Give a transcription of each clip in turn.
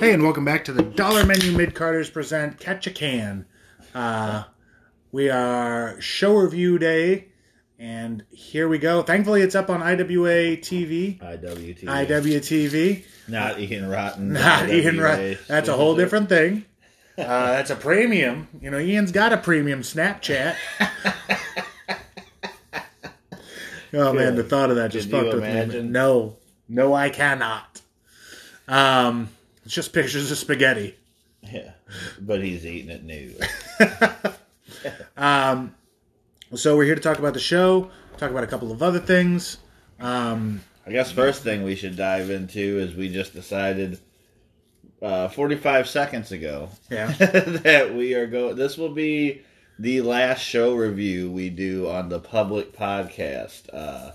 Hey, and welcome back to the Dollar Menu Midcarders present Catch a Can. Uh, we are show review day, and here we go. Thankfully, it's up on IWA TV, IWT. IWTV, Not Ian Rotten. not IWA. Ian. Right? That's a whole different thing. Uh, that's a premium. You know, Ian's got a premium Snapchat. oh man, the thought of that just you fucked with me. No, no, I cannot. Um, it's just pictures of spaghetti. Yeah, but he's eating it new. Um, so we're here to talk about the show, talk about a couple of other things. Um, I guess first thing we should dive into is we just decided uh, 45 seconds ago yeah, that we are going. This will be the last show review we do on the public podcast. Uh,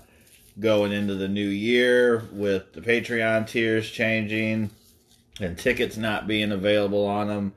going into the new year with the Patreon tiers changing and tickets not being available on them.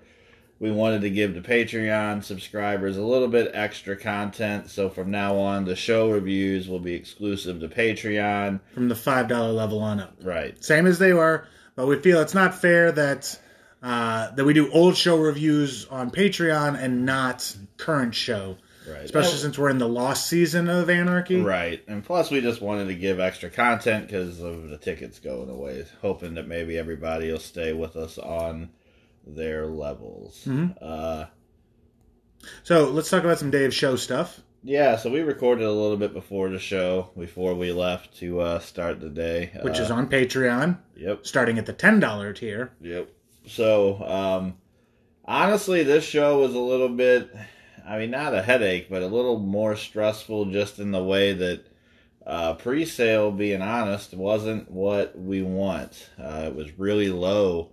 We wanted to give the Patreon subscribers a little bit extra content. So from now on, the show reviews will be exclusive to Patreon. from the five dollar level on up, Right. same as they were. But we feel it's not fair that uh, that we do old show reviews on Patreon and not current show, Right. especially since we're in the lost season of Anarchy. Right, and plus we just wanted to give extra content because of the tickets going away, hoping that maybe everybody will stay with us on their levels. Mhm. Uh, So let's talk about some day of show stuff. yeah, so we recorded a little bit before the show, before we left to uh, start the day, Which Uh, is on Patreon, yep, starting at the ten dollar tier. yep. So um, honestly, this show was a little bit, I mean, not a headache, but a little more stressful, just in the way that. Uh, pre-sale, being honest, wasn't what we want. Uh, it was really low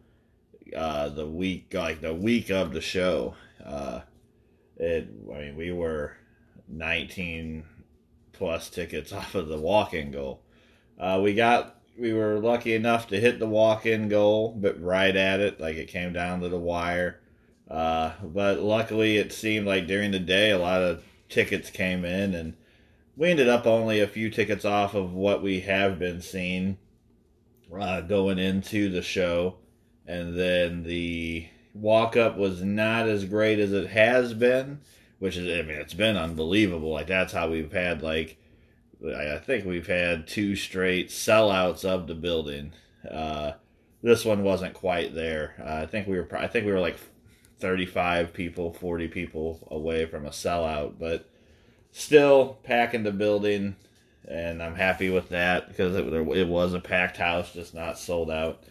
uh, the week, like the week of the show. Uh, it, I mean, we were 19 plus tickets off of the walk-in goal. Uh, we got, we were lucky enough to hit the walk-in goal, but right at it, like it came down to the wire. Uh, but luckily, it seemed like during the day, a lot of tickets came in, and we ended up only a few tickets off of what we have been seeing uh, going into the show and then the walk up was not as great as it has been, which is I mean it's been unbelievable. Like that's how we've had like I think we've had two straight sellouts of the building. Uh, this one wasn't quite there. Uh, I think we were I think we were like 35 people, 40 people away from a sellout, but still packing the building and I'm happy with that because it, it was a packed house, just not sold out.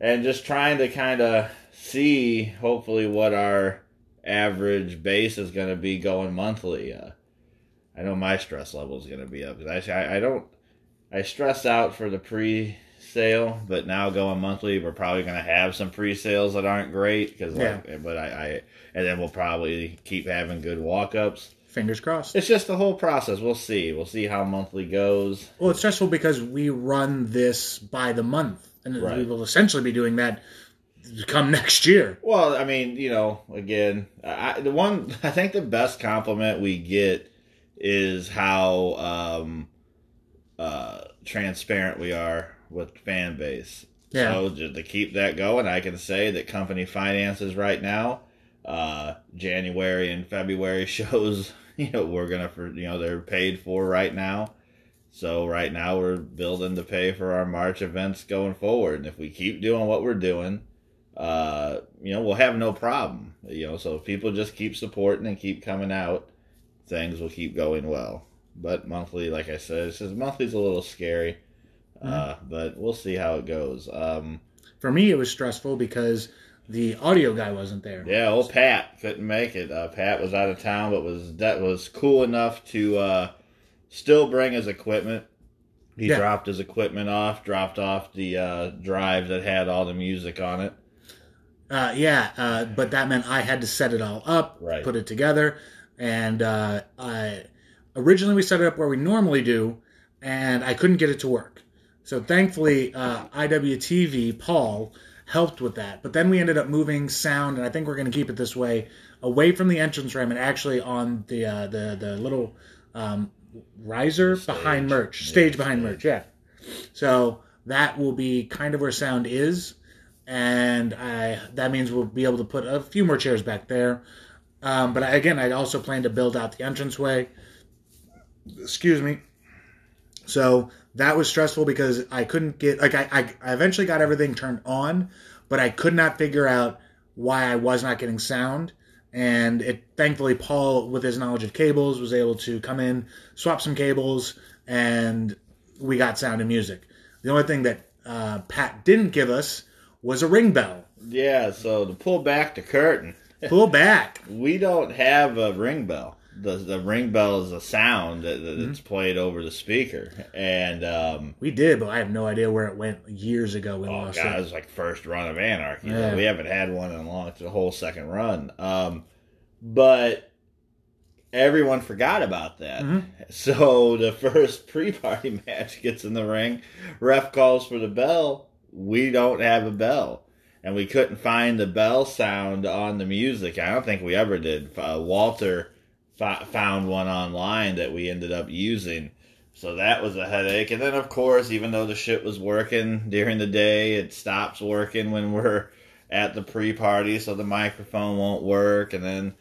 And just trying to kind of see hopefully what our average base is going to be going monthly. Uh, i know my stress level is going to be up 'cause I, I don't i stress out for the pre-sale but now going monthly we're probably going to have some pre-sales that aren't great because Yeah. but I, I and then we'll probably keep having good walk-ups Fingers crossed. it's just the whole process we'll see we'll see how monthly goes Well, it's stressful because we run this by the month, and we will essentially be doing that come next year. Well, I mean, you know, again, I, the one I think the best compliment we get is how um, uh, transparent we are with fan base. Yeah. So just to keep that going, I can say that company finances right now, uh, January and February shows, you know, we're gonna for you know they're paid for right now. So right now we're building to pay for our March events going forward, and if we keep doing what we're doing uh, you know, we'll have no problem. You know, so if people just keep supporting and keep coming out, things will keep going well. But monthly, like I said, it's just monthly's a little scary. Uh, but we'll see how it goes. Um, For me, it was stressful because the audio guy wasn't there. yeah, old Pat couldn't make it. Uh, Pat was out of town, but was that was cool enough to uh, still bring his equipment. He Yeah. dropped his equipment off, dropped off the uh, drive that had all the music on it. Uh, yeah, uh, but that meant I had to set it all up, Right. put it together, and uh, I originally we set it up where we normally do, and I couldn't get it to work. So thankfully, uh, IWTV Paul helped with that. But then we ended up moving sound, and I think we're going to keep it this way, away from the entrance ramp and actually on the uh, the the little um, riser Stage. behind merch, Yeah, stage behind stage. merch. Yeah. So that will be kind of where sound is. and I that means we'll be able to put a few more chairs back there. Um, but I, again, I also plan to build out the entranceway. Excuse me. So that was stressful because I couldn't get like I, I, I eventually got everything turned on, but I could not figure out why I was not getting sound. And it thankfully Paul, with his knowledge of cables, was able to come in, swap some cables, and we got sound and music. The only thing that uh, Pat didn't give us was a ring bell. Yeah, so to pull back the curtain, Pull back. we don't have a ring bell. The the ring bell is a sound that, Mm-hmm. that's played over the speaker, and um, We did, but I have no idea where it went years ago. We oh lost god, it it. was like first run of Anarchy. Yeah. We haven't had one in a long, it's a whole second run. Um, but everyone forgot about that. Mhm. So the first pre-party match gets in the ring. Ref calls for the bell. We don't have a bell, and we couldn't find the bell sound on the music. I don't think we ever did. Uh, Walter fo- found one online that we ended up using. So that was a headache. And then, of course, even though the shit was working during the day, it stops working when we're at the pre-party, so the microphone won't work. And then,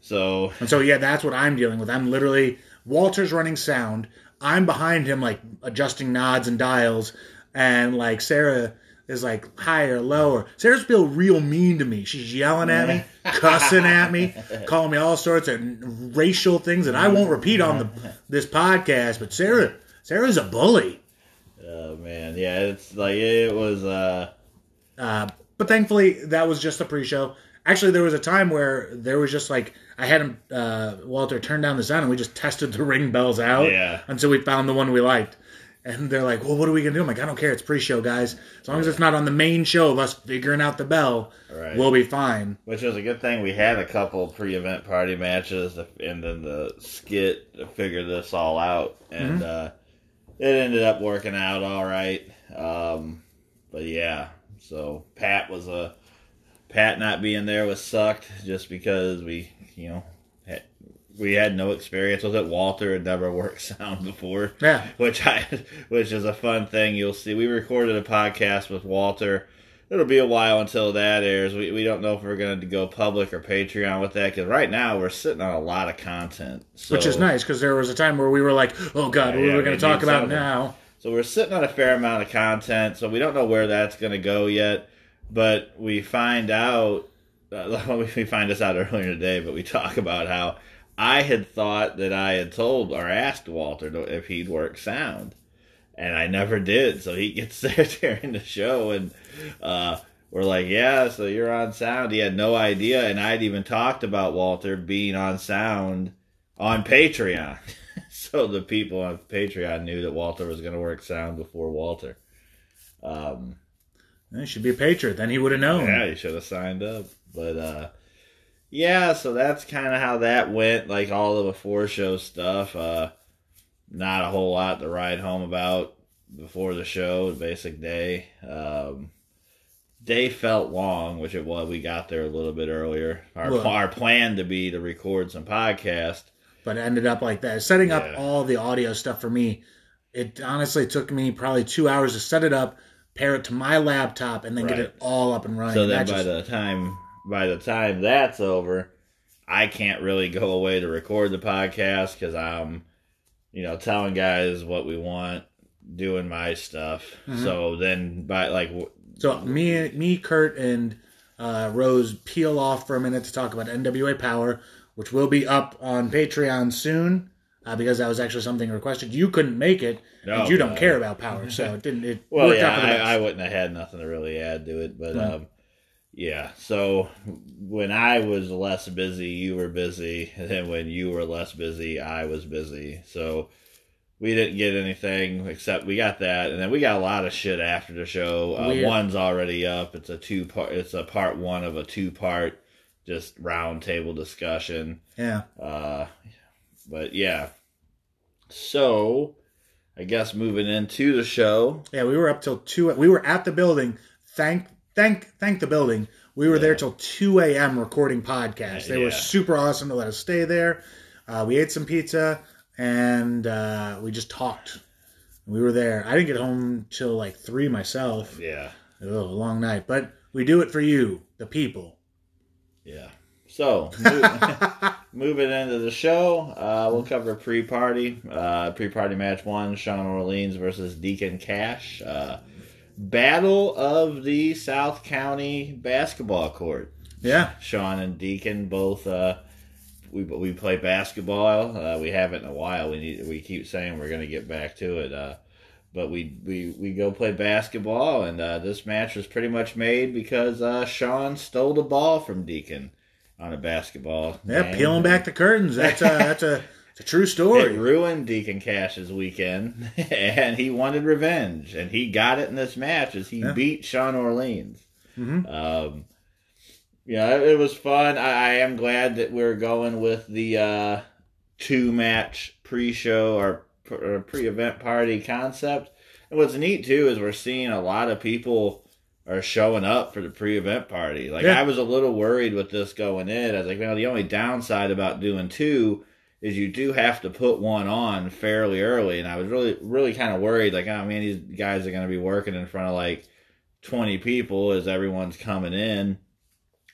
so And so, yeah, that's what I'm dealing with. I'm literally Walter's running sound. I'm behind him, like adjusting nods and dials, and like Sarah is like higher, or lower. Sarah's still real mean to me. She's yelling at me, cussing at me, calling me all sorts of racial things that I won't repeat on the this podcast. But Sarah, Sarah's a bully. Oh man, yeah, it's like it was. uh Uh, but thankfully, that was just the pre-show. Actually, there was a time where there was just like I had him, uh, Walter, turn down the sound, and we just tested the ring bells out Yeah. until we found the one we liked. And they're like, "Well, what are we gonna do?" I'm like, "I don't care. It's pre-show, guys. As long as it's not on the main show of us figuring out the bell, Right. we'll be fine." Which was a good thing. We had a couple pre-event party matches, and then the skit to figure this all out, and uh, it ended up working out all right. Um, but yeah, so Pat was a Pat not being there was sucked just because we, you know, we had no experience with it. Walter had never worked sound before. Yeah, which I which is a fun thing. You'll see. We recorded a podcast with Walter. It'll be a while until that airs. We, we don't know if we're going to go public or Patreon with that because right now we're sitting on a lot of content. So, which is nice because there was a time where we were like, "Oh God, Yeah, what yeah, are we we gonna talk about something. now?" So we're sitting on a fair amount of content. So we don't know where that's going to go yet. But we find out. Uh, we find this out earlier today. But we talk about how I had thought that I had told or asked Walter if he'd work sound. and I never did. So he gets there during the show, and uh, we're like, "Yeah, so you're on sound." He had no idea, and I'd even talked about Walter being on sound on Patreon. so the people on Patreon knew that Walter was going to work sound before Walter. Um, He should be a patriot. Then he would have known. yeah, he should have signed up. But uh yeah, so that's kind of how that went. Like all the before show stuff. Uh Not a whole lot to ride home about before the show, basic day. Um Day felt long, which it was. We got there a little bit earlier. Our Well- our plan to be to record some podcast. but it ended up like that. Setting up all the audio stuff for me, it honestly took me probably two hours to set it up, pair it to my laptop, and then get it all up and running. So then That by just- the time by the time that's over, I can't really go away to record the podcast because I'm, you know, telling guys what we want, doing my stuff. Mhm. So then by like so me, me, Kurt, and uh, Rose peel off for a minute to talk about NWA Power, which will be up on Patreon soon. Uh, because that was actually something requested. You couldn't make it, No, and you don't care about Power, so it didn't. It well, yeah, out for the I. I wouldn't have had nothing to really add to it, but Mm. um, yeah. So when I was less busy, you were busy, and then when you were less busy, I was busy. So we didn't get anything except we got that, and then we got a lot of shit after the show. Uh, one's already up. It's a two part. It's a part one of a two part, just round table discussion. yeah. Uh, but yeah. So, I guess moving into the show. Yeah, we were up till two. We were at the building. Thank, thank, thank the building. We were there till two a.m. recording podcasts. They were super awesome to let us stay there. Uh, we ate some pizza and uh, we just talked. We were there. I didn't get home till like three myself. Yeah. Oh, long night, but we do it for you, the people. Yeah. So, mo- moving into the show, uh, we'll cover pre-party. Uh, pre-party match one: Sean Orleans versus Deacon Cash. Battle of the South County basketball court. Yeah, Sean and Deacon both. Uh, we we play basketball. Uh, we haven't in a while. We need. We keep saying we're going to get back to it. Uh, but we, we we go play basketball, and uh, this match was pretty much made because uh, Sean stole the ball from Deacon on a basketball. yeah. game. Peeling back the curtains. That's a that's a, it's a true story. It ruined Deacon Cash's weekend, and he wanted revenge, and he got it in this match as he Yeah. beat Sean Orleans. Mhm. Um, yeah, it, was fun. I, I am glad that we're going with the uh, two match pre-show or, or pre-event party concept. And what's neat too is we're seeing a lot of people are showing up for the pre-event party. Like Yeah. I was a little worried with this going in. I was like, well, the only downside about doing two is you do have to put one on fairly early, and I was really, really kind of worried. Like, oh man, these guys are going to be working in front of like twenty people as everyone's coming in.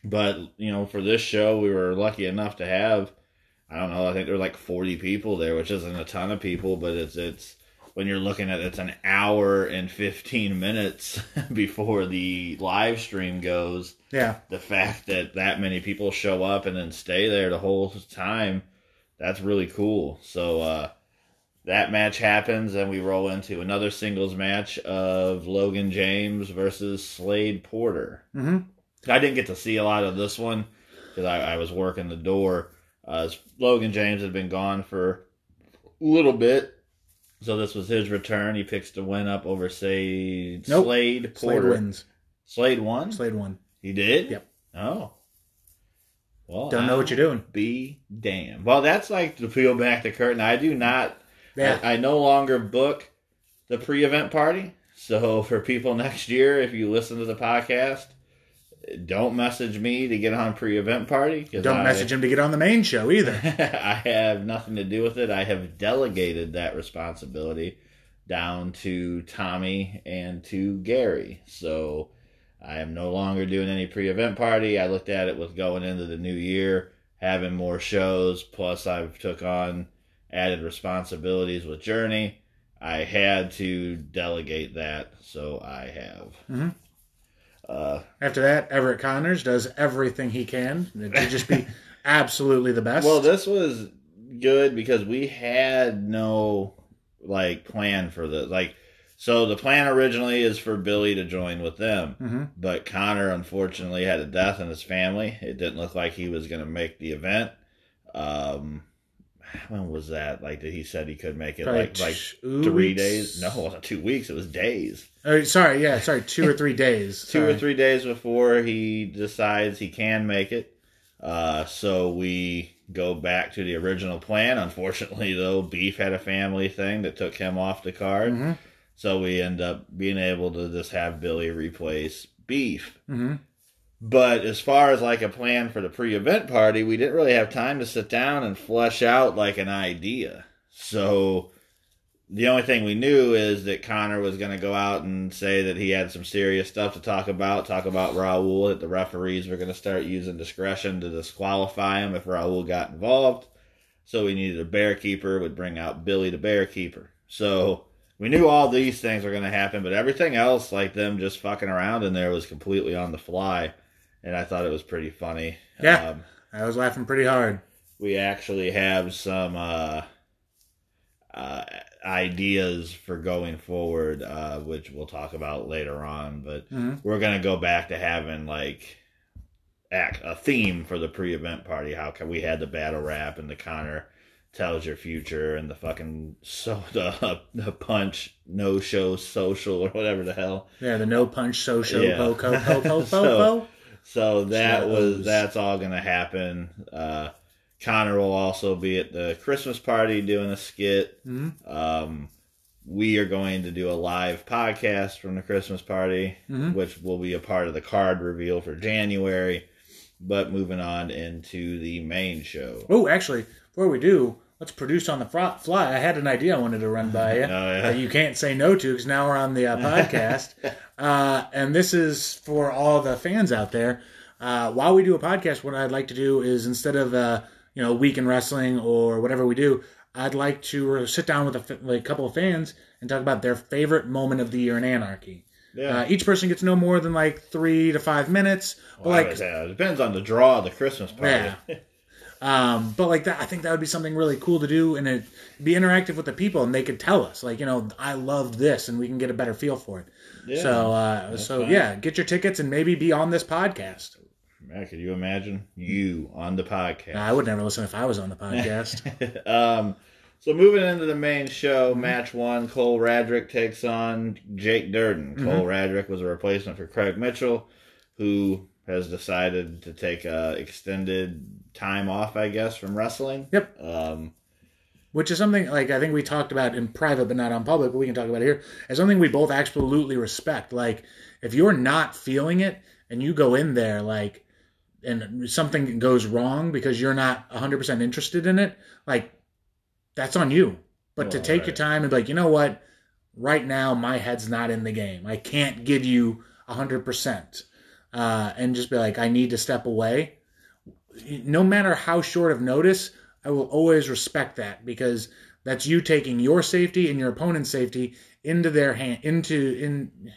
But you know, for this show, we were lucky enough to have, I don't know, I think there were like forty people there, which isn't a ton of people, but it's it's when you're looking at it's an hour and fifteen minutes before the live stream goes Yeah, the fact that that many people show up and then stay there the whole time, that's really cool. So uh, that match happens, and we roll into another singles match of Logan James versus Slade Porter. hmm I didn't get to see a lot of this one because I, I was working the door. Uh, Logan James had been gone for a little bit. So this was his return. He picks to win up over say Nope. Slade Slade Porter. wins. Slade won. Slade won. He did? Yep. Oh. Well, Don't know what you're doing. Be damned. Well, that's like to peel back the curtain. I do not. Yeah, I, I no longer book the pre-event party. So for people next year, if you listen to the podcast, don't message me to get on pre-event party. don't I- message him to get on the main show either. I have nothing to do with it. I have delegated that responsibility down to Tommy and to Gary. So I am no longer doing any pre-event party. I looked at it with going into the new year, having more shows. Plus, I've took on added responsibilities with Journey. I had to delegate that, so I have. Mhm. Uh, After that, Everett Connors does everything he can to just be absolutely the best. Well, this was good because we had no like plan for this. Like, so the plan originally is for Billy to join with them, hmm but Connor unfortunately had a death in his family. It didn't look like he was going to make the event. Um, when was that? Like, that he said he could make it Probably like like three weeks? days. No, it wasn't two weeks. It was days. Oh, sorry, yeah, sorry, two or three days. two or three days before he decides he can make it. Uh, so we go back to the original plan. Unfortunately, though, Beef had a family thing that took him off the card. Mhm. So we end up being able to just have Billy replace Beef. hmm But as far as like a plan for the pre-event party, we didn't really have time to sit down and flesh out like an idea. So the only thing we knew is that Connor was going to go out and say that he had some serious stuff to talk about, talk about Raul, that the referees were going to start using discretion to disqualify him if Raul got involved. So we needed a bear keeper, would bring out Billy the bear keeper. So we knew all these things were going to happen, but everything else, like them just fucking around in there, was completely on the fly. And I thought it was pretty funny. Yeah. Um, I was laughing pretty hard. we actually have some uh, uh, ideas for going forward, uh, which we'll talk about later on. But Mhm. we're gonna go back to having like act, a theme for the pre-event party. How can we had the battle rap and the Connor tells your future and the fucking so the, the punch no show social or whatever the hell. Yeah, the no punch social Yeah. po po po po So- po. So that was that's all gonna happen. Uh, Connor will also be at the Christmas party doing a skit. Mhm. Um, we are going to do a live podcast from the Christmas party, Mhm. which will be a part of the card reveal for January. But moving on into the main show. Oh, actually, before we do, let's produce on the fly. I had an idea I wanted to run by you Oh, yeah. that you can't say no to because now we're on the uh, podcast. uh, and this is for all the fans out there. Uh, while we do a podcast, what I'd like to do is instead of uh, you know week in wrestling or whatever we do, I'd like to sit down with a, like, a couple of fans and talk about their favorite moment of the year in Anarchy. Yeah. Uh, each person gets no more than like three to five minutes. Well, I like it depends on the draw of the Christmas party. Yeah. Um, but like that, I think that would be something really cool to do, and it'd be interactive with the people, and they could tell us, like, you know, I loved this, and we can get a better feel for it. Yeah, so, uh, so fine. yeah, get your tickets and maybe be on this podcast. Man, could you imagine you on the podcast? I would never listen if I was on the podcast. um, so moving into the main show, Mm-hmm. match one, Cole Radrick takes on Jake Durden. Mm-hmm. Cole Radrick was a replacement for Craig Mitchell, who has decided to take a extended time off, I guess, from wrestling. Yep. Um, Which is something like I think we talked about in private, but not on public. But we can talk about it here. As something we both absolutely respect. Like if you're not feeling it and you go in there like, and something goes wrong because you're not 100% interested in it, like that's on you. But to Well, take your time and be like, you know what, right now my head's not in the game. I can't give you 100%. Uh, and just be like, I need to step away. No matter how short of notice, I will always respect that because that's you taking your safety and your opponent's safety into their hand into in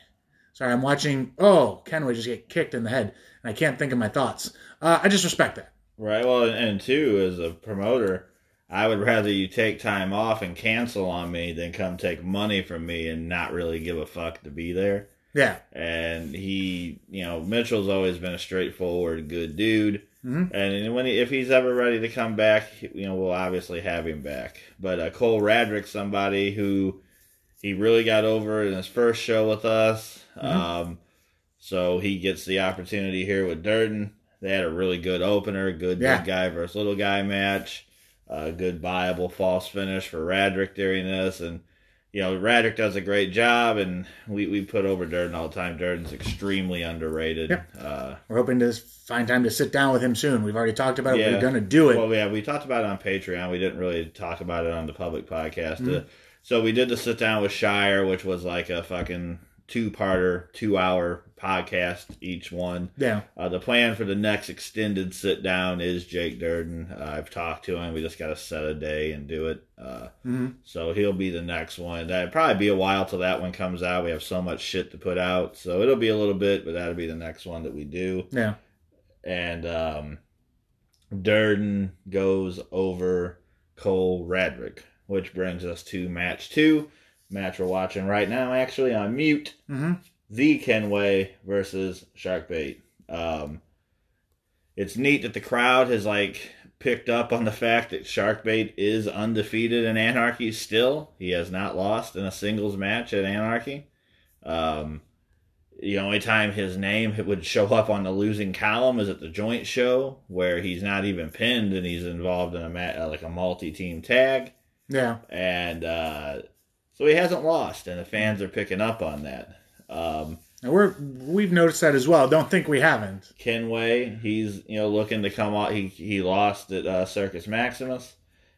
sorry i'm watching oh kenway just get kicked in the head and i can't think of my thoughts uh, i just respect that right. Well, and, and two, as a promoter, I would rather you take time off and cancel on me than come take money from me and not really give a fuck to be there. yeah and he, you know, Mitchell's always been a straightforward, good dude. Mhm. And when he, if he's ever ready to come back, you know, we'll obviously have him back. But uh, Cole Radrick, somebody who he really got over in his first show with us, um, so he gets the opportunity here with Durden. They had a really good opener, good Yeah. big guy versus little guy match, a good viable false finish for Radrick during this, and you know, Radrick does a great job, and we, we put over Durden all the time. Durden's extremely underrated. Yep. Uh, we're hoping to find time to sit down with him soon we've already talked about it Yeah. we're gonna do it well, yeah, we talked about it on Patreon. We didn't really talk about it on the public podcast. Mm-hmm. Uh, so we did the sit down with Shire, which was like a fucking two parter, two hour podcast each one. yeah Uh, the plan for the next extended sit down is Jake Durden. Uh, I've talked to him. We just got to set a day and do it. Uh, Mhm. So he'll be the next one. That'd probably be a while till that one comes out. We have so much shit to put out, so it'll be a little bit, but that'll be the next one that we do. yeah And um, Durden goes over Cole Radrick, which brings us to match two. Match we're watching right now, actually on mute hmm the Kenway versus Sharkbait. Um, it's neat that the crowd has like picked up on the fact that Sharkbait is undefeated in Anarchy still. He has not lost in a singles match at Anarchy. Um, the only time his name would show up on the losing column is at the joint show where he's not even pinned and he's involved in a like a multi-team tag yeah and uh, so he hasn't lost, and the fans are picking up on that. Um, and we're we've noticed that as well don't think we haven't Kenway, he's you know looking to come out. He he lost at uh, Circus Maximus,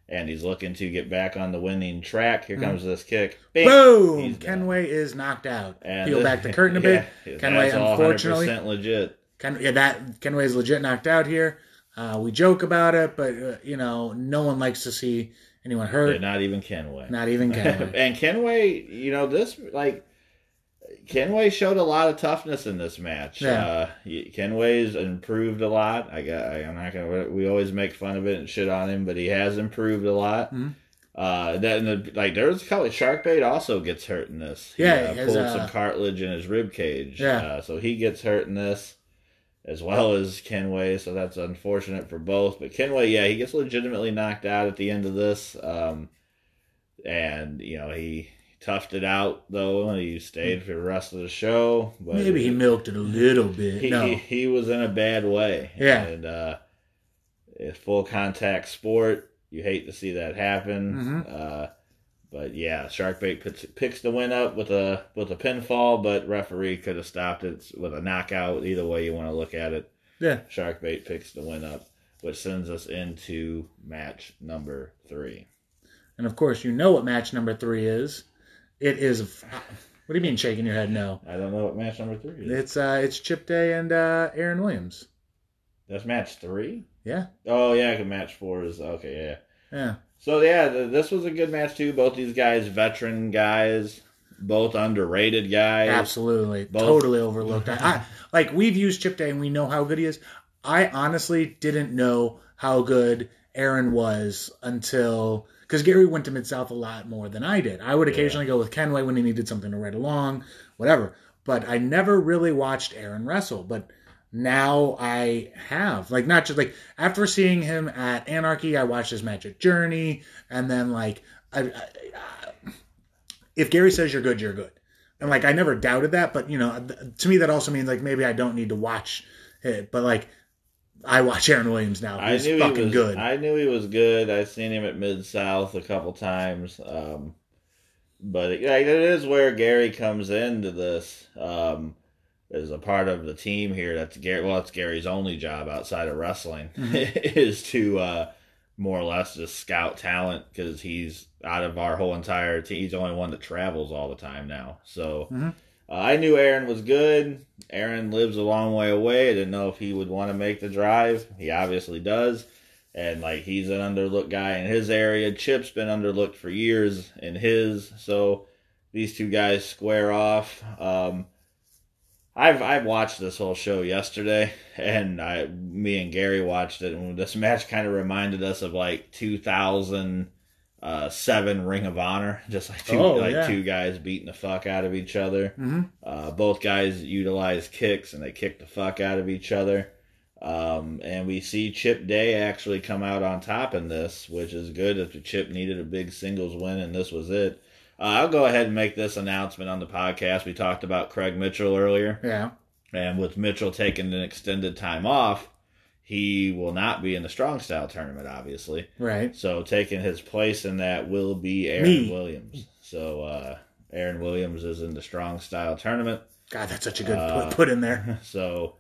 and he's looking to get back on the winning track. Here comes this kick. Bing! boom kenway is knocked out And peel back the curtain a bit Yeah, kenway unfortunately 100% legit. Ken, yeah, that Kenway is legit knocked out here. Uh, we joke about it, but uh, you know, no one likes to see anyone Yeah, hurt. not even Kenway. Not even Kenway. and Kenway, you know, this like Kenway showed a lot of toughness in this match. Yeah. Uh, Kenway's improved a lot. I got. I, I'm not gonna. We always make fun of it and shit on him, but he has improved a lot. Mhm. Uh, that and the, like there was a couple. Sharkbait also gets hurt in this. He, Yeah, uh, pulled some cartilage in his rib cage. Yeah. uh, so he gets hurt in this. As well as Kenway, so that's unfortunate for both. But Kenway, yeah, he gets legitimately knocked out at the end of this. Um, and you know he toughed it out though and he stayed for the rest of the show but Maybe he milked it a little bit. he, no, he, he was in a bad way Yeah. and uh it's full contact sport you hate to see that happen Mhm. uh but yeah sharkbait picks, picks the win up with a with a pinfall but referee could have stopped it with a knockout either way you want to look at it yeah. sharkbait picks the win up which sends us into match number three And of course, you know what match number three is. It is. What do you mean shaking your head? No, I don't know what match number three is. it's uh, it's Chip Day and uh, Aaron Williams. That's match three. Yeah, Oh yeah, match four is okay. Yeah. Yeah. So yeah, th- this was a good match too. Both these guys, veteran guys, both underrated guys. Absolutely, Both- totally overlooked. I, I like we've used Chip Day and we know how good he is. I honestly didn't know how good Aaron was until because Gary went to Mid South a lot more than I did. I would occasionally go with Kenway when he needed something to ride along, whatever. But I never really watched Aaron wrestle. But now I have like not just like after seeing him at Anarchy, I watched his match at Journey, and then like I, I, I if Gary says you're good, you're good. And like I never doubted that, but you know, th- to me that also means like maybe I don't need to watch it, but like I watch Aaron Williams now. I He's knew fucking he was good. I knew he was good. I've seen him at Mid South a couple times. Um, but it, it is where Gary comes into this um, as a part of the team here. That's Gary. Well, it's Gary's only job outside of wrestling is to uh, more or less just scout talent because he's out of our whole entire team. He's the only one that travels all the time now. So. Mhm. Uh, I knew Aaron was good. Aaron lives a long way away. I didn't know if he would want to make the drive. He obviously does. And like he's an underlooked guy in his area. Chip's been underlooked for years in his. So these two guys square off. Um, I've I've watched this whole show yesterday, and I me and Gary watched it, and this match kind of reminded us of like 2007 Ring of Honor, just like two Oh, like yeah. two guys beating the fuck out of each other. hmm Uh, both guys utilize kicks and they kick the fuck out of each other. Um, and we see Chip Day actually come out on top in this, which is good if the Chip needed a big singles win and this was it. Uh, I'll go ahead and make this announcement on the podcast. We talked about Craig Mitchell earlier, Yeah. and with Mitchell taking an extended time off, he will not be in the Strong Style tournament, obviously. Right. So taking his place in that will be Aaron Me. Williams. So uh, Aaron Williams is in the Strong Style tournament. God, that's such a good Uh, put, put in there. So,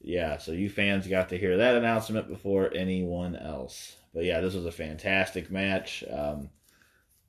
yeah, so you fans got to hear that announcement before anyone else. But yeah, this was a fantastic match. Um,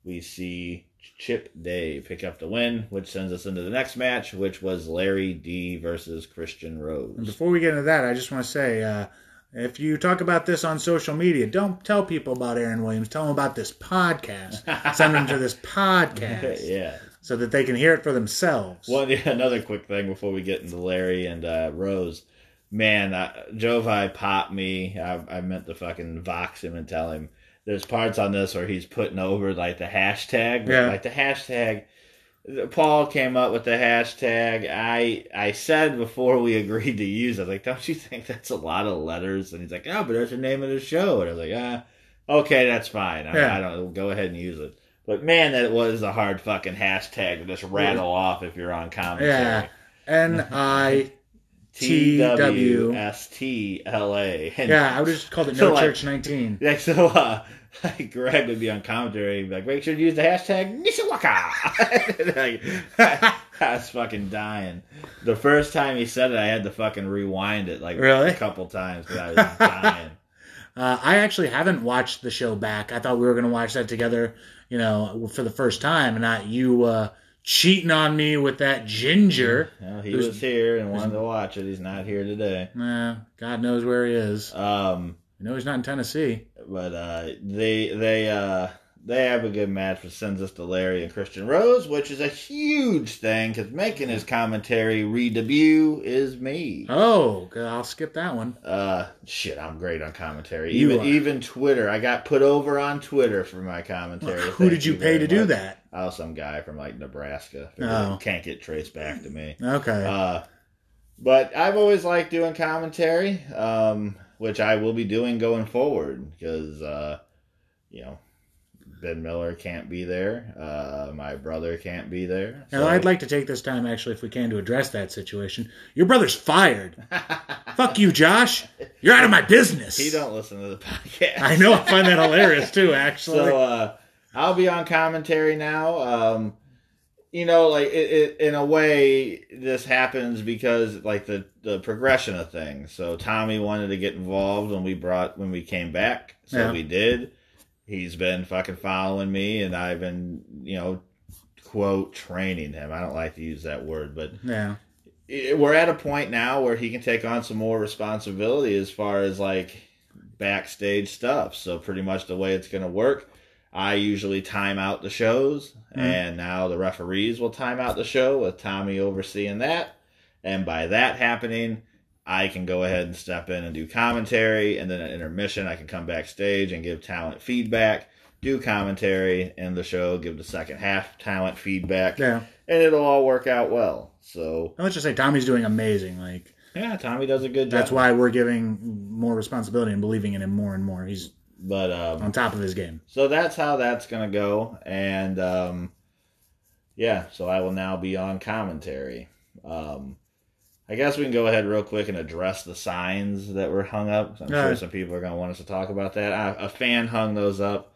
we see Chip Day pick up the win, which sends us into the next match, which was Larry D versus Christian And Rose. before we get into that, I just want to say, uh, if you talk about this on social media, don't tell people about Aaron Williams. Tell them about this podcast. Send them to this podcast yeah. so that they can hear it for themselves. One yeah, another quick thing before we get into Larry and uh, Rose. Man, uh, Jovi popped me. I, I meant to fucking vox him and tell him. There's parts on this where he's putting over like the hashtag, Yeah. like the hashtag. Paul came up with the hashtag. I I said before we agreed to use it, like, don't you think that's a lot of letters? And he's like, no, but that's the name of the show. And I was like, ah, okay, that's fine. I, Yeah. I don't go ahead and use it. But man, that was a hard fucking hashtag to just rattle off if you're on commentary. Yeah. N I. T W. S T L A. Yeah, I would have just called it So, No like- Church 19. like so uh like Greg would be on commentary like, make sure to use the hashtag Nishiwaka like, I was fucking dying. The first time he said it I had to fucking rewind it like Really? a couple times because I was dying. Uh, I actually haven't watched the show back. I thought we were going to watch that together, you know, for the first time, and not you uh, cheating on me with that ginger. Well, he was here and wanted to watch it. He's not here today. Nah, God knows where he is. Um I know he's not in Tennessee. but uh, they they uh, they have a good match which sends us to Larry and Christian Rose, which is a huge thing because making his commentary re-debut is me. Oh, I'll skip that one. Uh, shit, I'm great on commentary. You even are. even Twitter, I got put over on Twitter for my commentary. Who Thank did you pay very to do that? Oh, some guy from like Nebraska. Oh. Can't get traced back to me. Okay. Uh, but I've always liked doing commentary, um, which I will be doing going forward because, uh, you know, Ben Miller can't be there. Uh, my brother can't be there. now, I'd like to take this time, actually, if we can, to address that situation. Your brother's fired. Fuck you, Josh. You're out of my business. he don't listen to the podcast. I know. I find that hilarious too. Actually, So uh, I'll be on commentary now. Um, you know, like it, it, in a way, this happens because like the the progression of things. So Tommy wanted to get involved when we brought when we came back, so Yeah. we did. He's been fucking following me, and I've been, you know, quote training him. I don't like to use that word, but Yeah. it- we're at a point now where he can take on some more responsibility as far as like backstage stuff. So pretty much the way it's going to work, I usually time out the shows, Mhm. and now the referees will time out the show with Tommy overseeing that. And by that happening, I can go ahead and step in and do commentary, and then at intermission, I can come backstage and give talent feedback, do commentary, end the show, give the second half talent feedback, Yeah. and it'll all work out well. So And let's just say Tommy's doing amazing. Like yeah, Tommy does a good job. that's why we're giving more responsibility and believing in him more and more. He's But um, on top of his game. so that's how that's gonna go, and um, yeah, so I will now be on commentary. Um, I guess we can go ahead real quick and address the signs that were hung up. I'm Yeah. sure some people are gonna want us to talk about that. I, a fan hung those up,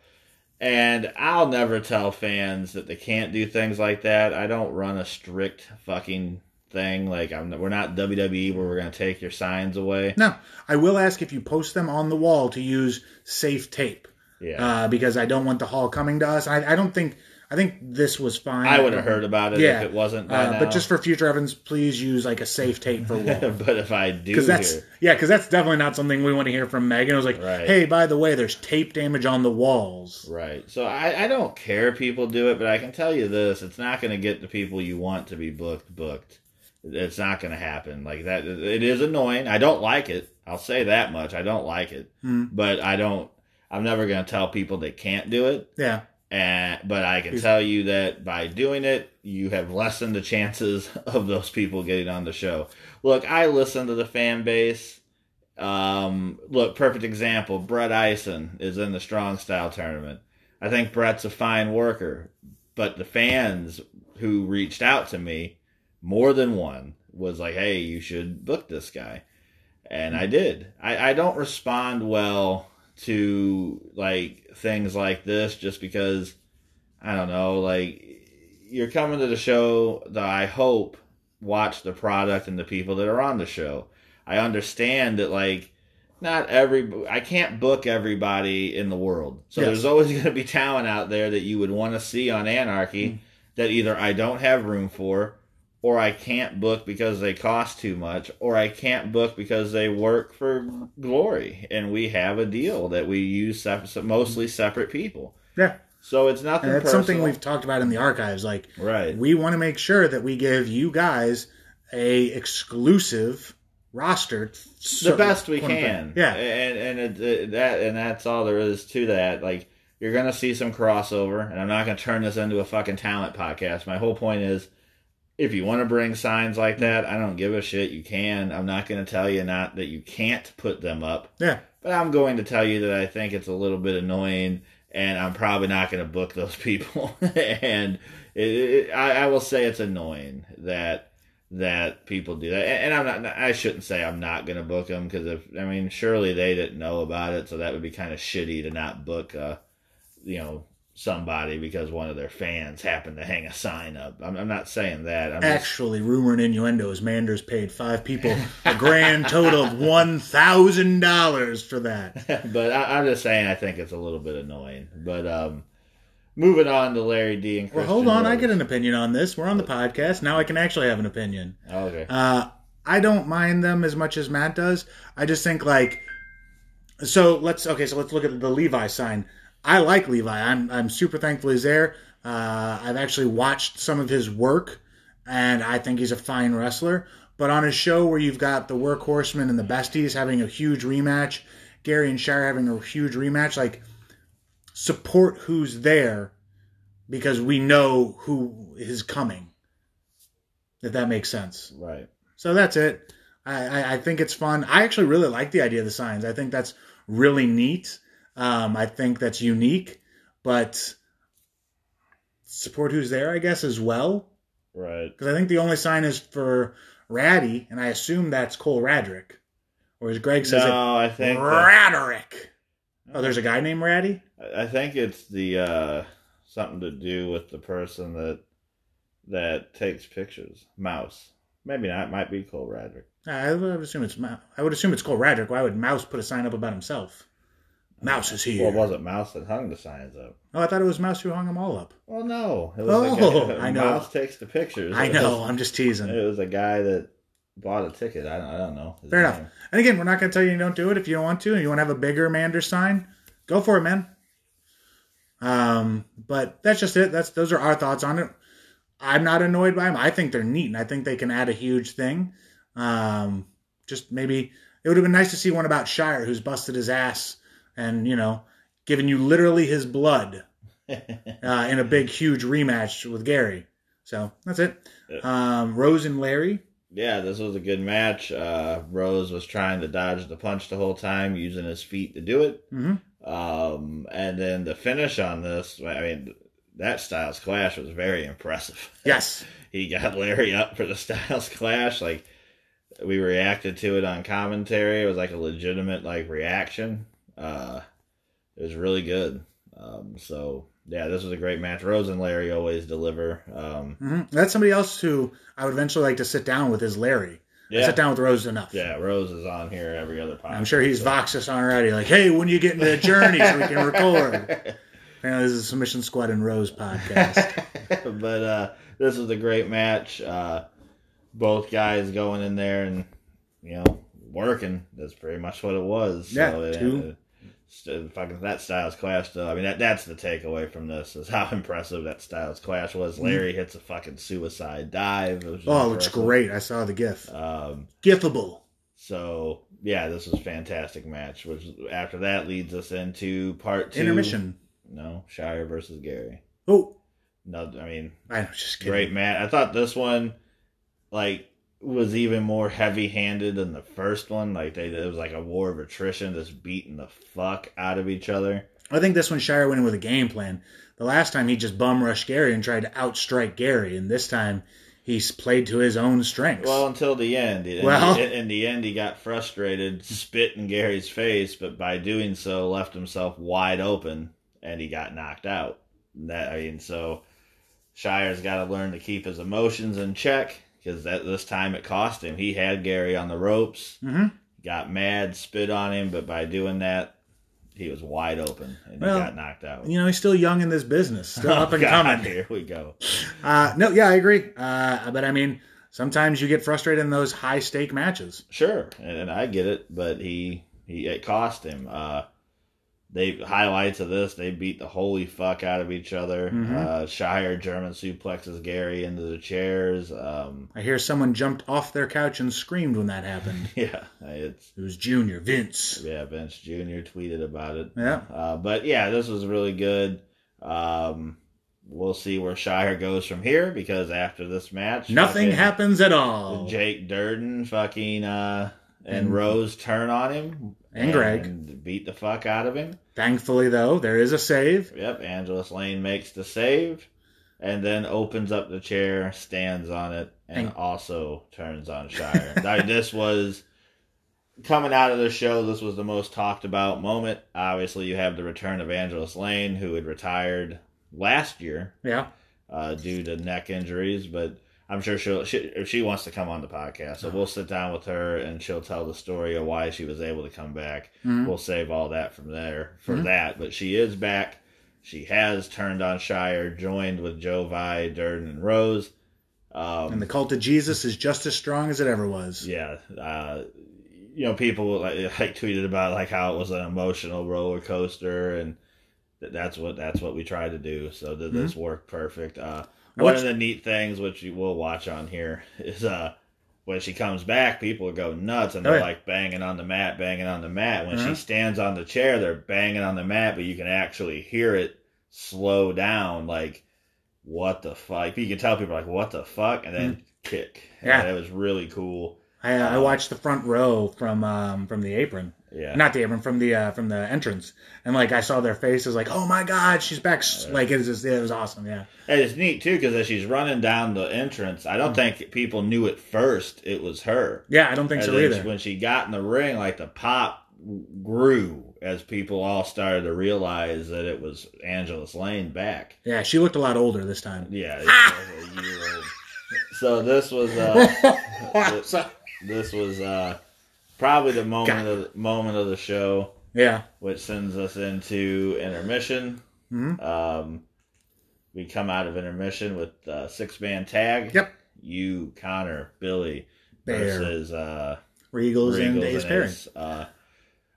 and I'll never tell fans that they can't do things like that. I don't run a strict fucking thing. Like I'm, we're not WWE where we're gonna take your signs away. No, I will ask if you post them on the wall to use safe tape Yeah. uh, because I don't want the hall coming to us. I, I don't think. I think this was fine. I would have heard about it Yeah. if it wasn't Uh, but just for future Evans, please use like a safe tape for wall. but if I do Because that's hear, yeah, because that's definitely not something we want to hear from Megan. It was like, Right. hey, by the way, there's tape damage on the walls. right. So I, I don't care if people do it, but I can tell you this: it's not going to get the people you want to be booked booked. It's not going to happen like that. It is annoying. I don't like it. I'll say that much. I don't like it, Hmm. but I don't. I'm never going to tell people they can't do it. Yeah, And but I can tell you that by doing it, you have lessened the chances of those people getting on the show. Look, I listen to the fan base. Um, look, perfect example. Brett Eisen is in the strong style tournament. I think Brett's a fine worker, but the fans who reached out to me, more than one, was like, "Hey, you should book this guy," and I did. I, I don't respond well to like things like this just because I don't know, like you're coming to the show that I hope watch the product and the people that are on the show. I understand that like not every I can't book everybody in the world. So Yes. there's always going to be talent out there that you would want to see on Anarchy mm-hmm. that either I don't have room for or I can't book because they cost too much or I can't book because they work for glory and we have a deal that we use mostly separate people. yeah, So it's nothing and that's personal. something we've talked about in the archives. Like, right. we want to make sure that we give you guys a exclusive roster. the best we can. Yeah, and and it, it, that and that's all there is to that. Like you're gonna see some crossover, and I'm not gonna turn this into a fucking talent podcast. My whole point is, if you want to bring signs like that, I don't give a shit. You can. I'm not gonna tell you not that you can't put them up, yeah. but I'm going to tell you that I think it's a little bit annoying. And I'm probably not going to book those people. and it, it, I, I will say it's annoying that that people do that. And I'm not. I shouldn't say I'm not going to book them because if I mean, surely they didn't know about it, so that would be kind of shitty to not book, uh, you know, somebody because one of their fans happened to hang a sign up. I'm, I'm not saying that. I'm just, Actually, rumor and innuendo is Manders paid five people a grand total of one thousand dollars for that. but I, I'm just saying I think it's a little bit annoying. But um, moving on to Larry D and Well, hold on, I get an opinion on this. We're on the podcast now. I can actually have an opinion. okay. Uh, I don't mind them as much as Matt does. I just think like, so let's okay. So let's look at the Levi sign. I like Levi. I'm I'm super thankful he's there. Uh, I've actually watched some of his work, and I think he's a fine wrestler. But on a show where you've got the workhorsemen and the besties having a huge rematch, Gary and Shire having a huge rematch, like support who's there because we know who is coming. If that makes sense. right. So that's it. I, I, I think it's fun. I actually really like the idea of the signs. I think that's really neat. Um, I think that's unique, but support who's there, I guess, as well. Right. Because I think the only sign is for Ratty, and I assume that's Cole Radrick. Or as Greg says No, I it, think that- Radrick. Oh, there's a guy named Ratty? I think it's the uh, something to do with the person that that takes pictures. Mouse. Maybe not. It might be Cole Radrick. I would assume it's Mouse. I would assume it's Cole Radrick. Why would Mouse put a sign up about himself? Mouse is here. Well, it wasn't Mouse that hung the signs up. oh, I thought it was Mouse who hung them all up. Well, no. It was Oh, a guy, I know. Mouse takes the pictures. I know. was- I'm just teasing. It was a guy that bought a ticket. I don't, I don't know. Fair enough. And again, we're not going to tell you you don't do it if you don't want to, and you want to have a bigger Mander sign. Go for it, man. Um, but that's just it. That's those are our thoughts on it. I'm not annoyed by them. I think they're neat, and I think they can add a huge thing. Um, just maybe it would have been nice to see one about Shire, who's busted his ass and you know giving you literally his blood uh, in a big, huge rematch with Gary. So that's it. Um, Rose and Larry. Yeah, this was a good match. Uh, Rose was trying to dodge the punch the whole time, using his feet to do it. Mhm. Um, and then the finish on this, I mean, that Styles Clash was very impressive. Yes. he got Larry up for the Styles Clash. Like we reacted to it on commentary. It was like a legitimate like reaction. Uh, it was really good. Um, so yeah, this was a great match. Rose and Larry always deliver. Um, hmm That's somebody else who I would eventually like to sit down with is Larry. I sit down with Rose enough. yeah. Rose is on here every other podcast. I'm sure he's so- voxed us already. Like, hey, when you get into the journey so we can record. Apparently, this is a Submission Squad and Rose podcast. but uh, this was a great match. Uh, both guys going in there and you know working. That's pretty much what it was. Yeah, so, two. Fucking that Styles Clash though. I mean that that's the takeaway from this is how impressive that Styles Clash was. Larry hits a fucking suicide dive. It Mm-hmm. Oh, it looks great. I saw the GIF. Um, Gifable. so yeah, this was a fantastic match. Which after that leads us into part two. Intermission. No, Shire versus Gary. Oh, No, I mean I know, just kidding. great match. I thought this one, like, was even more heavy-handed than the first one. Like, they it was like a war of attrition, just beating the fuck out of each other. I think this one Shire went in with a game plan. The last time he just bum rushed Gary and tried to outstrike Gary, and this time he's played to his own strengths. Well, until the end. In, Well- in, in the end, he got frustrated, spit in Gary's face, but by doing so, left himself wide open, and he got knocked out. That I mean, so Shire's got to learn to keep his emotions in check because that this time it cost him. He had Gary on the ropes. Mhm. got mad, spit on him, but by doing that, he was wide open and Well, he got knocked out. you know, he's still young in this business, still up and Oh, God, coming. Here we go. Uh, no, yeah, I agree. Uh, but I mean, sometimes you get frustrated in those high stake matches. Sure, and, and I get it, but he he it cost him. Uh, they highlights of this. They beat the holy fuck out of each other. Mhm. Uh, Shire German suplexes Gary into the chairs. Um, I hear someone jumped off their couch and screamed when that happened. yeah, it's It was Junior Vince. yeah. Vince Jr. tweeted about it. Yeah. Uh, but yeah, this was really good. Um, we'll see where Shire goes from here because after this match, Nothing happens at all. Jake Durden, fucking uh, and And- Rose turn on him And Greg. and beat the fuck out of him. Thankfully, though, there is a save. Yep, Angelus Layne makes the save, and then opens up the chair, stands on it, and And- also turns on Shire. This was coming out of the show. This was the most talked about moment. Obviously, you have the return of Angelus Layne, who had retired last year Yeah. uh, due to neck injuries, but. I'm sure she'll she, if she wants to come on the podcast, so we'll sit down with her and she'll tell the story of why she was able to come back Mhm. we'll save all that from there for Mhm. that. But she is back. She has turned on Shire, joined with Joe Vi, Durden, and Rose. Um, And the cult of Jesus is just as strong as it ever was. yeah, uh, you know, people like, like tweeted about like how it was an emotional roller coaster, and that's what that's what we tried to do. So th- this work perfect. Uh, one of the neat things which you will watch on here is uh when she comes back, people go nuts and Oh, they're like banging on the mat, banging on the mat. When she stands on the chair, they're banging on the mat, but you can actually hear it slow down. Like, what the fuck? You can tell people like, what the fuck? And then kick. Hmm. Yeah. And it was really cool. I, uh, I Um, watched the front row from um, from the apron, Yeah. not the apron from the uh, from the entrance, and like I saw their faces, like, oh my god, she's back! Like it was just, it was awesome. Yeah. And it's neat too because as she's running down the entrance, I don't think people knew at first it was her. Yeah, I don't think And so either. when she got in the ring, like the pop grew as people all started to realize that it was Angelus Layne back. Yeah, she looked a lot older this time. Yeah, it a year old. So this was uh, this was uh, probably the moment God. of the moment of the show. Yeah. which sends us into intermission. Mhm. Um, we come out of intermission with uh, six man tag. Yep. You, Connor, Billy Bear. versus uh, Regals, and Regals Ace and Perry. Ace. Uh,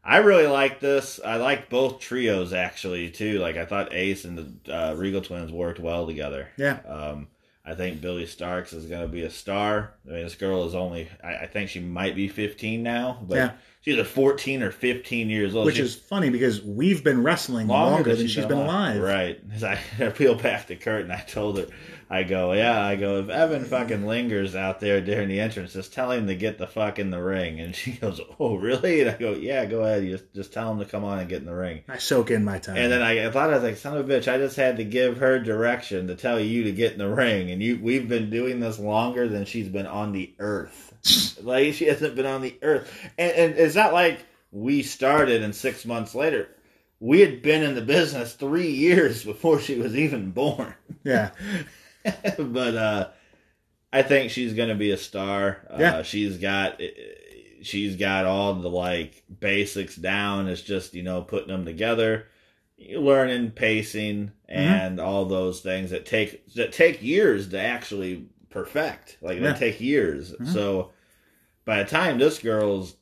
I really like this. I like both trios actually too. Like I thought Ace and the uh, Regal twins worked well together. Yeah. Um, I think Billie Starkz is going to be a star. I mean, this girl is only, I, I think she might be 15 now, but Yeah. she's a 14 or 15 years old. Which She's is funny because we've been wrestling longer, than she's been alive. Right. As I, I peel back the curtain, I told her, I go, yeah, I go, if Evan fucking lingers out there during the entrance, just tell him to get the fuck in the ring. And she goes, oh, really? And I go, yeah, go ahead. You just, just tell him to come on and get in the ring. I soak in my time. And then I, I thought I was like, son of a bitch, I just had to give her direction to tell you to get in the ring. And you we've been doing this longer than she's been on the earth. like she hasn't been on the earth. And, and it's not like we started and six months later. We had been in the business three years before she was even born. yeah. but uh I think she's gonna be a star. Uh, Yeah. she's got she's got all the like basics down. It's just you know putting them together, learning pacing, and all those things that take that take years to actually perfect. Like Yeah. they take years. Mhm. So by the time this girl's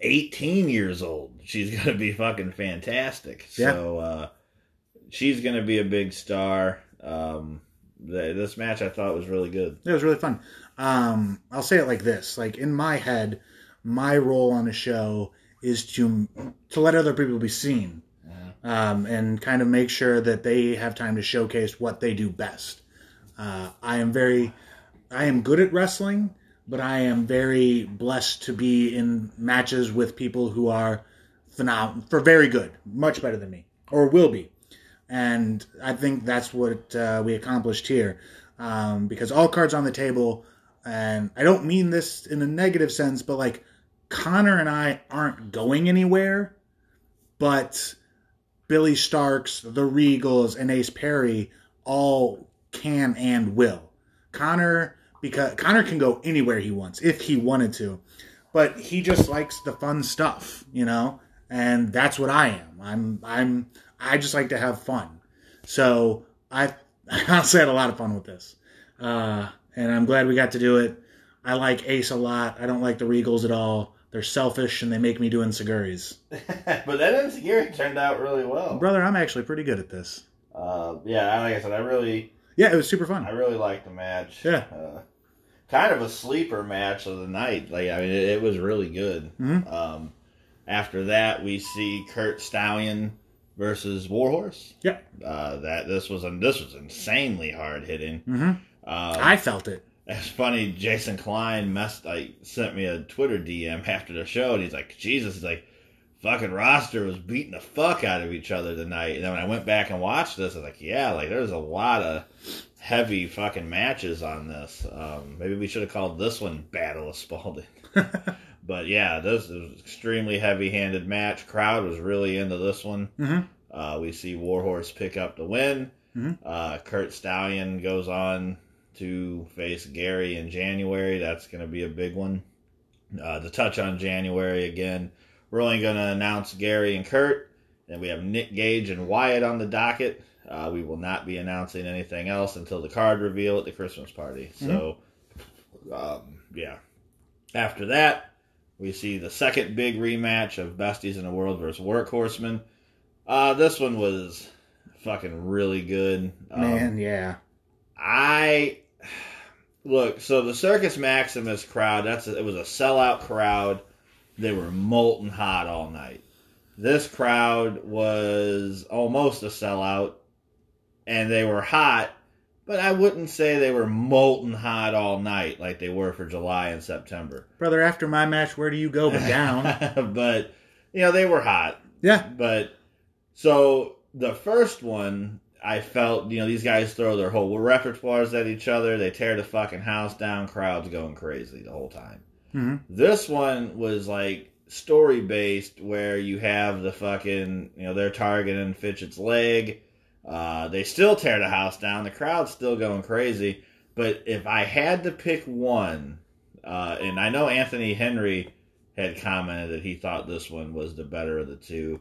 18 years old, she's gonna be fucking fantastic. Yeah. So uh, she's gonna be a big star. Um, this match I thought was really good. It was really fun. Um, I'll say it like this: like in my head, my role on the show is to to let other people be seen, um, and kind of make sure that they have time to showcase what they do best. Uh, I am very, I am good at wrestling, but I am very blessed to be in matches with people who are phenomenal, for very good, much better than me, or will be and I think that's what uh, we accomplished here. Um, because all cards on the table, and I don't mean this in a negative sense, but like Connor and I aren't going anywhere, but Billie Starkz, the Regals, and Ace Perry all can and will. Connor because Connor can go anywhere he wants if he wanted to, but he just likes the fun stuff, you know, and that's what I am. I'm I'm I just like to have fun. So I honestly had a lot of fun with this, uh, and I'm glad we got to do it. I like Ace a lot. I don't like the Regals at all. They're selfish and they make me do enzuigiris. but that insecurity turned out really well. Brother, I'm actually pretty good at this. Uh, yeah, like I said, I really, Yeah, it was super fun. I really liked the match. Yeah. Uh, kind of a sleeper match of the night. Like I mean, it, it was really good. Mhm. Um, after that, we see Curt Stallion versus Warhorse. Yep. Uh, that this was this was insanely hard hitting. hmm Um, I felt it. It's funny. Jason Klein messed like sent me a Twitter DM after the show, and he's like, "Jesus," he's like, "Fucking roster was beating the fuck out of each other tonight." And then when I went back and watched this, I was like, "Yeah, like there's a lot of heavy fucking matches on this. Um, maybe we should have called this one Battle of Spalding." but yeah, this is extremely heavy-handed match. Crowd was really into this one. hmm Uh, we see Warhorse pick up the win. Mhm. Uh, Curt Stallion goes on to face Gary in January. That's going to be a big one. Uh, to touch on January again, we're only going to announce Gary and Kurt. Then we have Nick Gage and Wyatt on the docket. Uh, we will not be announcing anything else until the card reveal at the Christmas party. So, um, yeah. After that, we see the second big rematch of Besties in the World versus Workhorsemen. Uh, this one was fucking really good. Um, Man, yeah. I look. So the Circus Maximus crowd. That's a, it was a sellout crowd. They were molten hot all night. This crowd was almost a sellout, and they were hot. But I wouldn't say they were molten hot all night like they were for July and September. Brother, after my match, where do you go but down? but you know they were hot. yeah. But so the first one, I felt you know these guys throw their whole repertoires at each other. They tear the fucking house down. Crowds going crazy the whole time. hmm This one was like story based, where you have the fucking you know they're targeting Fitchett's leg. Uh, they still tear the house down. The crowd's still going crazy. But if I had to pick one, uh, and I know Anthony Henry had commented that he thought this one was the better of the two.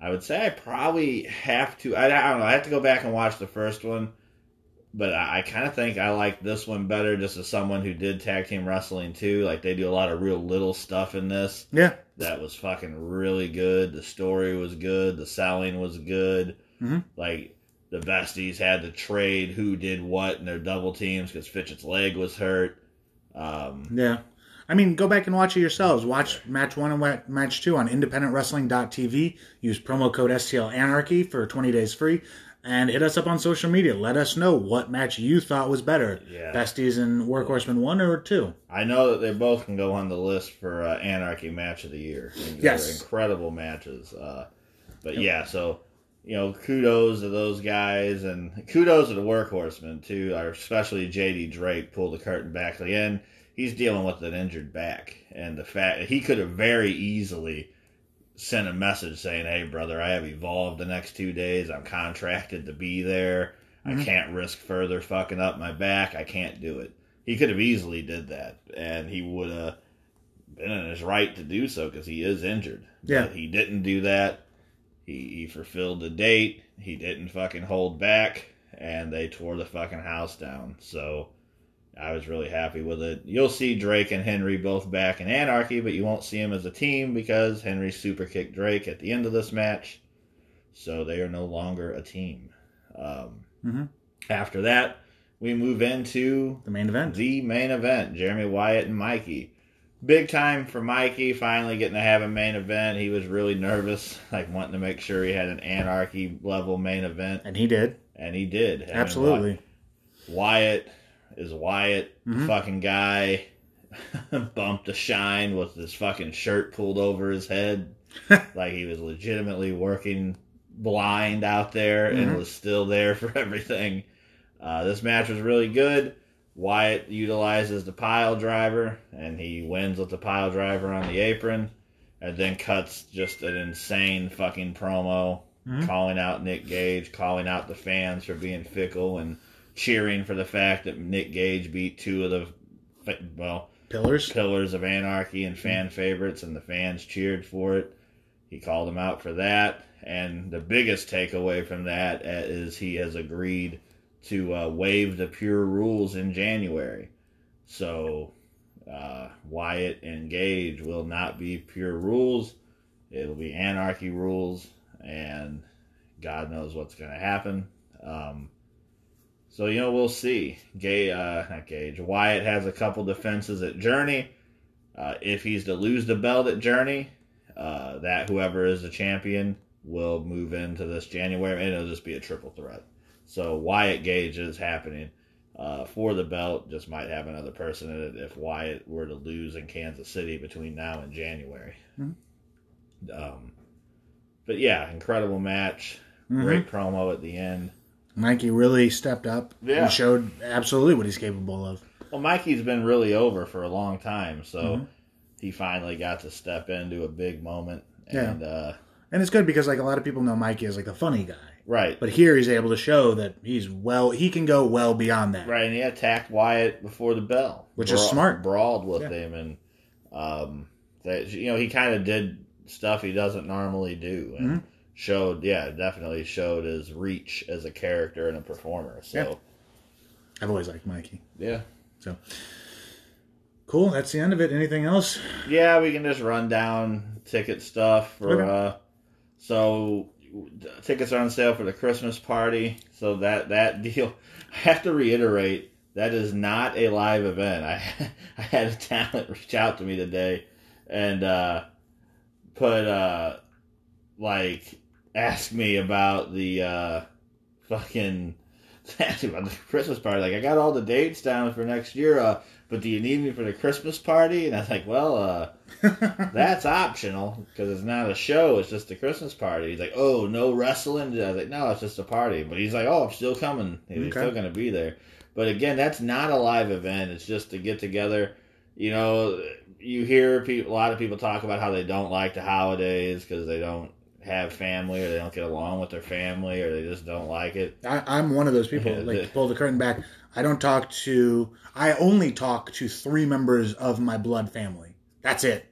I would say I probably have to. I, I don't know. I have to go back and watch the first one, but I, I kind of think I like this one better, just as someone who did tag team wrestling too. Like they do a lot of real little stuff in this Yeah. that was fucking really good. The story was good. The selling was good. Mhm. Like the besties had to trade who did what in their double teams because Fitchett's leg was hurt. Um, Yeah. I mean, go back and watch it yourselves. Watch match one and match two on independentwrestling.tv. Use promo code STL Anarchy for 20 days free. And hit us up on social media. Let us know what match you thought was better. Yeah. Besties and Workhorseman 1 or 2. I know that they both can go on the list for uh, Anarchy Match of the Year. Yes. incredible matches. Uh, but yeah, so you know, kudos to those guys, and kudos to the workhorsemen too. or Especially JD Drake pulled the curtain back end. He's dealing with an injured back, and the fact he could have very easily sent a message saying, "Hey, brother, I have evolved the next two days. I'm contracted to be there. I mm-hmm. can't risk further fucking up my back. I can't do it." He could have easily did that, and he would have been in his right to do so because he is injured. Yeah. But he didn't do that. He, he fulfilled the date. He didn't fucking hold back, and they tore the fucking house down. So I was really happy with it. You'll see Drake and Henry both back in Anarchy, but you won't see them as a team because Henry super kicked Drake at the end of this match. So they are no longer a team. Um, Mhm. After that, we move into The main event. the main event Jeremy Wyatt and Mikey. Big time for Mikey, finally getting to have a main event. He was really nervous, like wanting to make sure he had an anarchy level main event, And he did. and he did. Absolutely. Wyatt is Wyatt, Mhm. fucking guy. Bumped a shine with his fucking shirt pulled over his head, like he was legitimately working blind out there and Mhm. was still there for everything. Uh, this match was really good. Wyatt utilizes the pile driver and he wins with the pile driver on the apron, and then cuts just an insane fucking promo Mhm. calling out Nick Gage, calling out the fans for being fickle and cheering for the fact that Nick Gage beat two of the well Pillars. pillars of anarchy and fan favorites, and the fans cheered for it. He called him out for that, and the biggest takeaway from that uh, he has agreed to uh, waive the pure rules in January. So uh, Wyatt and Gage will not be pure rules; it'll be anarchy rules, and God knows what's going to happen. Um, so you know we'll see. Gay, uh, not Gage. Wyatt has a couple defenses at Journey. Uh, if he's to lose the belt at Journey, uh, that whoever is the champion will move into this January, and it'll just be a triple threat. So Wyatt Gage is happening uh, for the belt. Just might have another person in it if Wyatt were to lose in Kansas City between now and January. Mhm. Um, but yeah, incredible match. Mhm. Great promo at the end. Mikey really stepped up Yeah. and showed absolutely what he's capable of. Well, Mikey's been really over for a long time, so Mhm. he finally got to step into a big moment. Yeah. And uh, And it's good because like a lot of people know Mikey as like the funny guy. Right, But here he's able to show that he's well he can go well beyond that. right, and he attacked Wyatt before the bell, Which is smart. Brawled with Yeah. him, and um, that you know he kind of did stuff he doesn't normally do, and Mhm. showed, yeah, definitely showed his reach as a character and a performer. So I've always liked Mikey. yeah, So Cool, that's the end of it. Anything else? Yeah, we can just run down ticket stuff for Okay. uh so tickets are on sale for the Christmas party. So that that deal I have to reiterate that is not a live event. I I had a talent reach out to me today and uh put uh like ask me about the uh fucking about the Christmas party. Like I got all the dates down for next year, uh but do you need me for the Christmas party? And I was like, well, uh, that's optional because it's not a show; it's just a Christmas party. He's like, oh, no wrestling. I was like, no, it's just a party. But he's like, oh, I'm still coming. He's Okay. still going to be there. But again, that's not a live event. It's just to get together. You know, you hear people, a lot of people talk about how they don't like the holidays because they don't have family or they don't get along with their family or they just don't like it. I, I'm one of those people. Like pull the curtain back. I don't talk to. I only talk to three members of my blood family. That's it.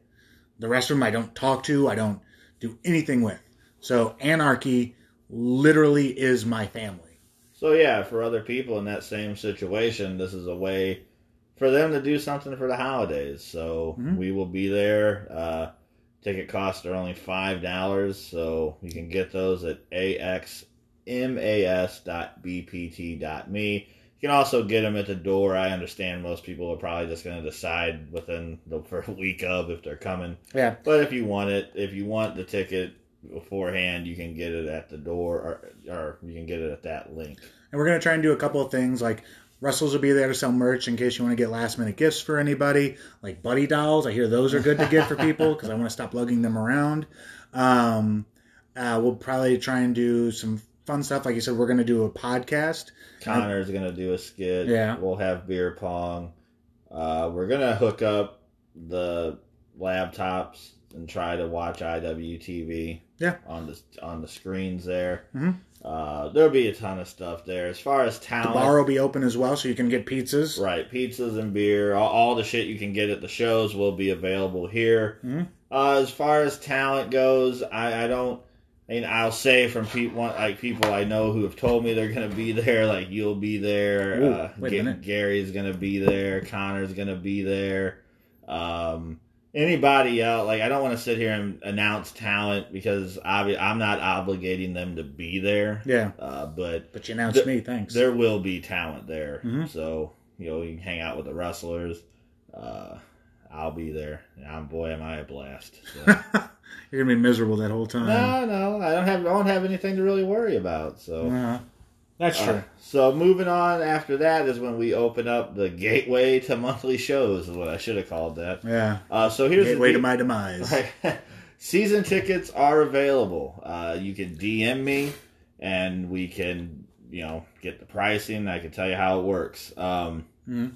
The rest of them I don't talk to. I don't do anything with. So Anarchy literally is my family. So yeah, for other people in that same situation, this is a way for them to do something for the holidays. So Mhm. we will be there. Uh, ticket costs are only five dollars, so you can get those at axmas.bpt.me. You can also get them at the door. I understand most people are probably just going to decide within the a week of if they're coming. Yeah. But if you want it, if you want the ticket beforehand, you can get it at the door, or, or you can get it at that link. And we're going to try and do a couple of things like Russell's will be there to sell merch in case you want to get last minute gifts for anybody, like buddy dolls. I hear those are good to get for people because I want to stop lugging them around. Um, uh, we'll probably try and do some fun stuff. Like you said, we're going to do a podcast. Connor's gonna do a skit. Yeah. We'll have beer pong. Uh, we're gonna hook up the laptops and try to watch IWTV. Yeah. On the on the screens there. Mhm. Uh, there'll be a ton of stuff there. As far as The talent, bar will be open as well, so you can get pizzas. right? Pizzas and beer. All, all the shit you can get at the shows will be available here. Mhm. Uh, as far as talent goes, I, I don't. Mean, I'll say from people like people I know who have told me they're gonna be there. Like you'll be there. Ooh, uh, wait Ga- minute. Gary's gonna be there. Connor's gonna be there. Um, anybody else? Like I don't want to sit here and announce talent because obvi- I'm not obligating them to be there. Yeah, Uh, but but you announced The- me. Thanks. there will be talent there. Mhm. So you know you can hang out with the wrestlers. Uh, I'll be there. And boy, am I a blast. So. You're gonna be miserable that whole time. No, no, I don't have. I don't have anything to really worry about. So, Uh, that's true. Uh, so moving on after that is when we open up the gateway to monthly shows. Is what I should have called that. yeah, Uh, so here's gateway the to my demise. Right. Season tickets are available. Uh, you can DM me, and we can, you know, get the pricing. I can tell you how it works. Um, Mhm.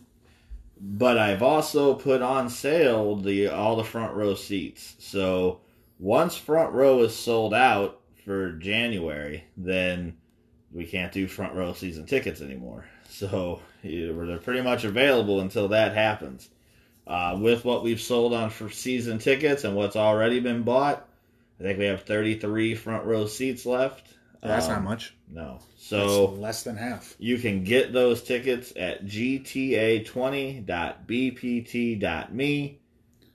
But I've also put on sale the all the front row seats. So once front row is sold out for January, then we can't do front row season tickets anymore. So they're pretty much available until that happens. Uh, with what we've sold on for season tickets and what's already been bought, I think we have 33 front row seats left. That's Um, not much. No. That's So less than half. you can get those tickets at gta20.bpt.me.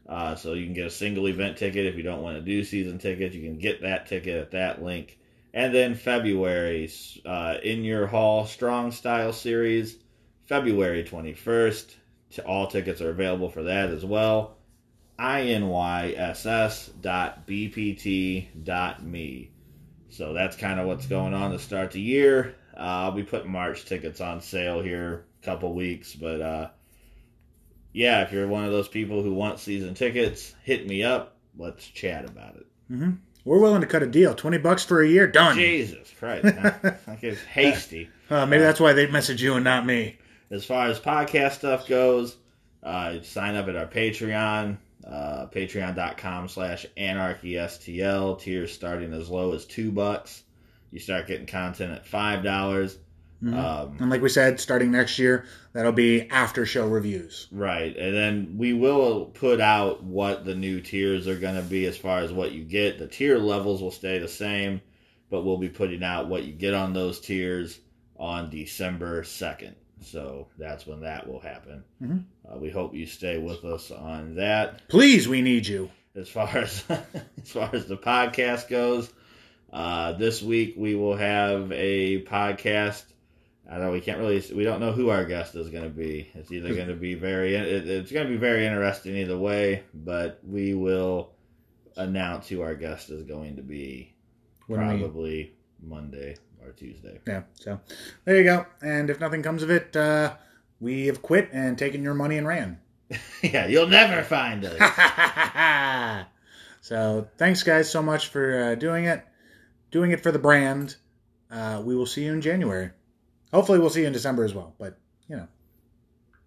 Uh, so you can get a single event ticket if you don't want to do season tickets. You can get that ticket at that link. And then February, uh, in your hall strong style series, February 21st. T- All tickets are available for that as well. inYSS.bpt.me. So that's kind of what's going on to start the year. Uh, I'll be putting March tickets on sale here a couple weeks, but uh, yeah, if you're one of those people who want season tickets, hit me up. Let's chat about it. hmm We're willing to cut a deal. Twenty bucks for a year, done. Jesus Christ, I I hasty. Uh, maybe that's why they message you and not me. As far as podcast stuff goes, uh, sign up at our Patreon, uh, patreon.com slash anarchystl. Tiers starting as low as two bucks. You start getting content at five dollars. Mhm. Um, and like we said, starting next year, that'll be after show reviews. Right, and then we will put out what the new tiers are going to be as far as what you get. The tier levels will stay the same, but we'll be putting out what you get on those tiers on December 2nd. So that's when that will happen. Mhm. Uh, we hope you stay with us on that. Please, we need you. As far as as far as the podcast goes, uh, this week we will have a podcast. I know we can't really. We don't know who our guest is going to be. It's either going to be very. It, it's going to be very interesting either way. But we will announce who our guest is going to be When we- probably Monday or Tuesday. yeah. So there you go. And if nothing comes of it, uh, we have quit and taken your money and ran. yeah, you'll never find us. so thanks, guys, so much for uh, doing it. Doing it for the brand. Uh, we will see you in January. Hopefully, we'll see you in December as well. But you know,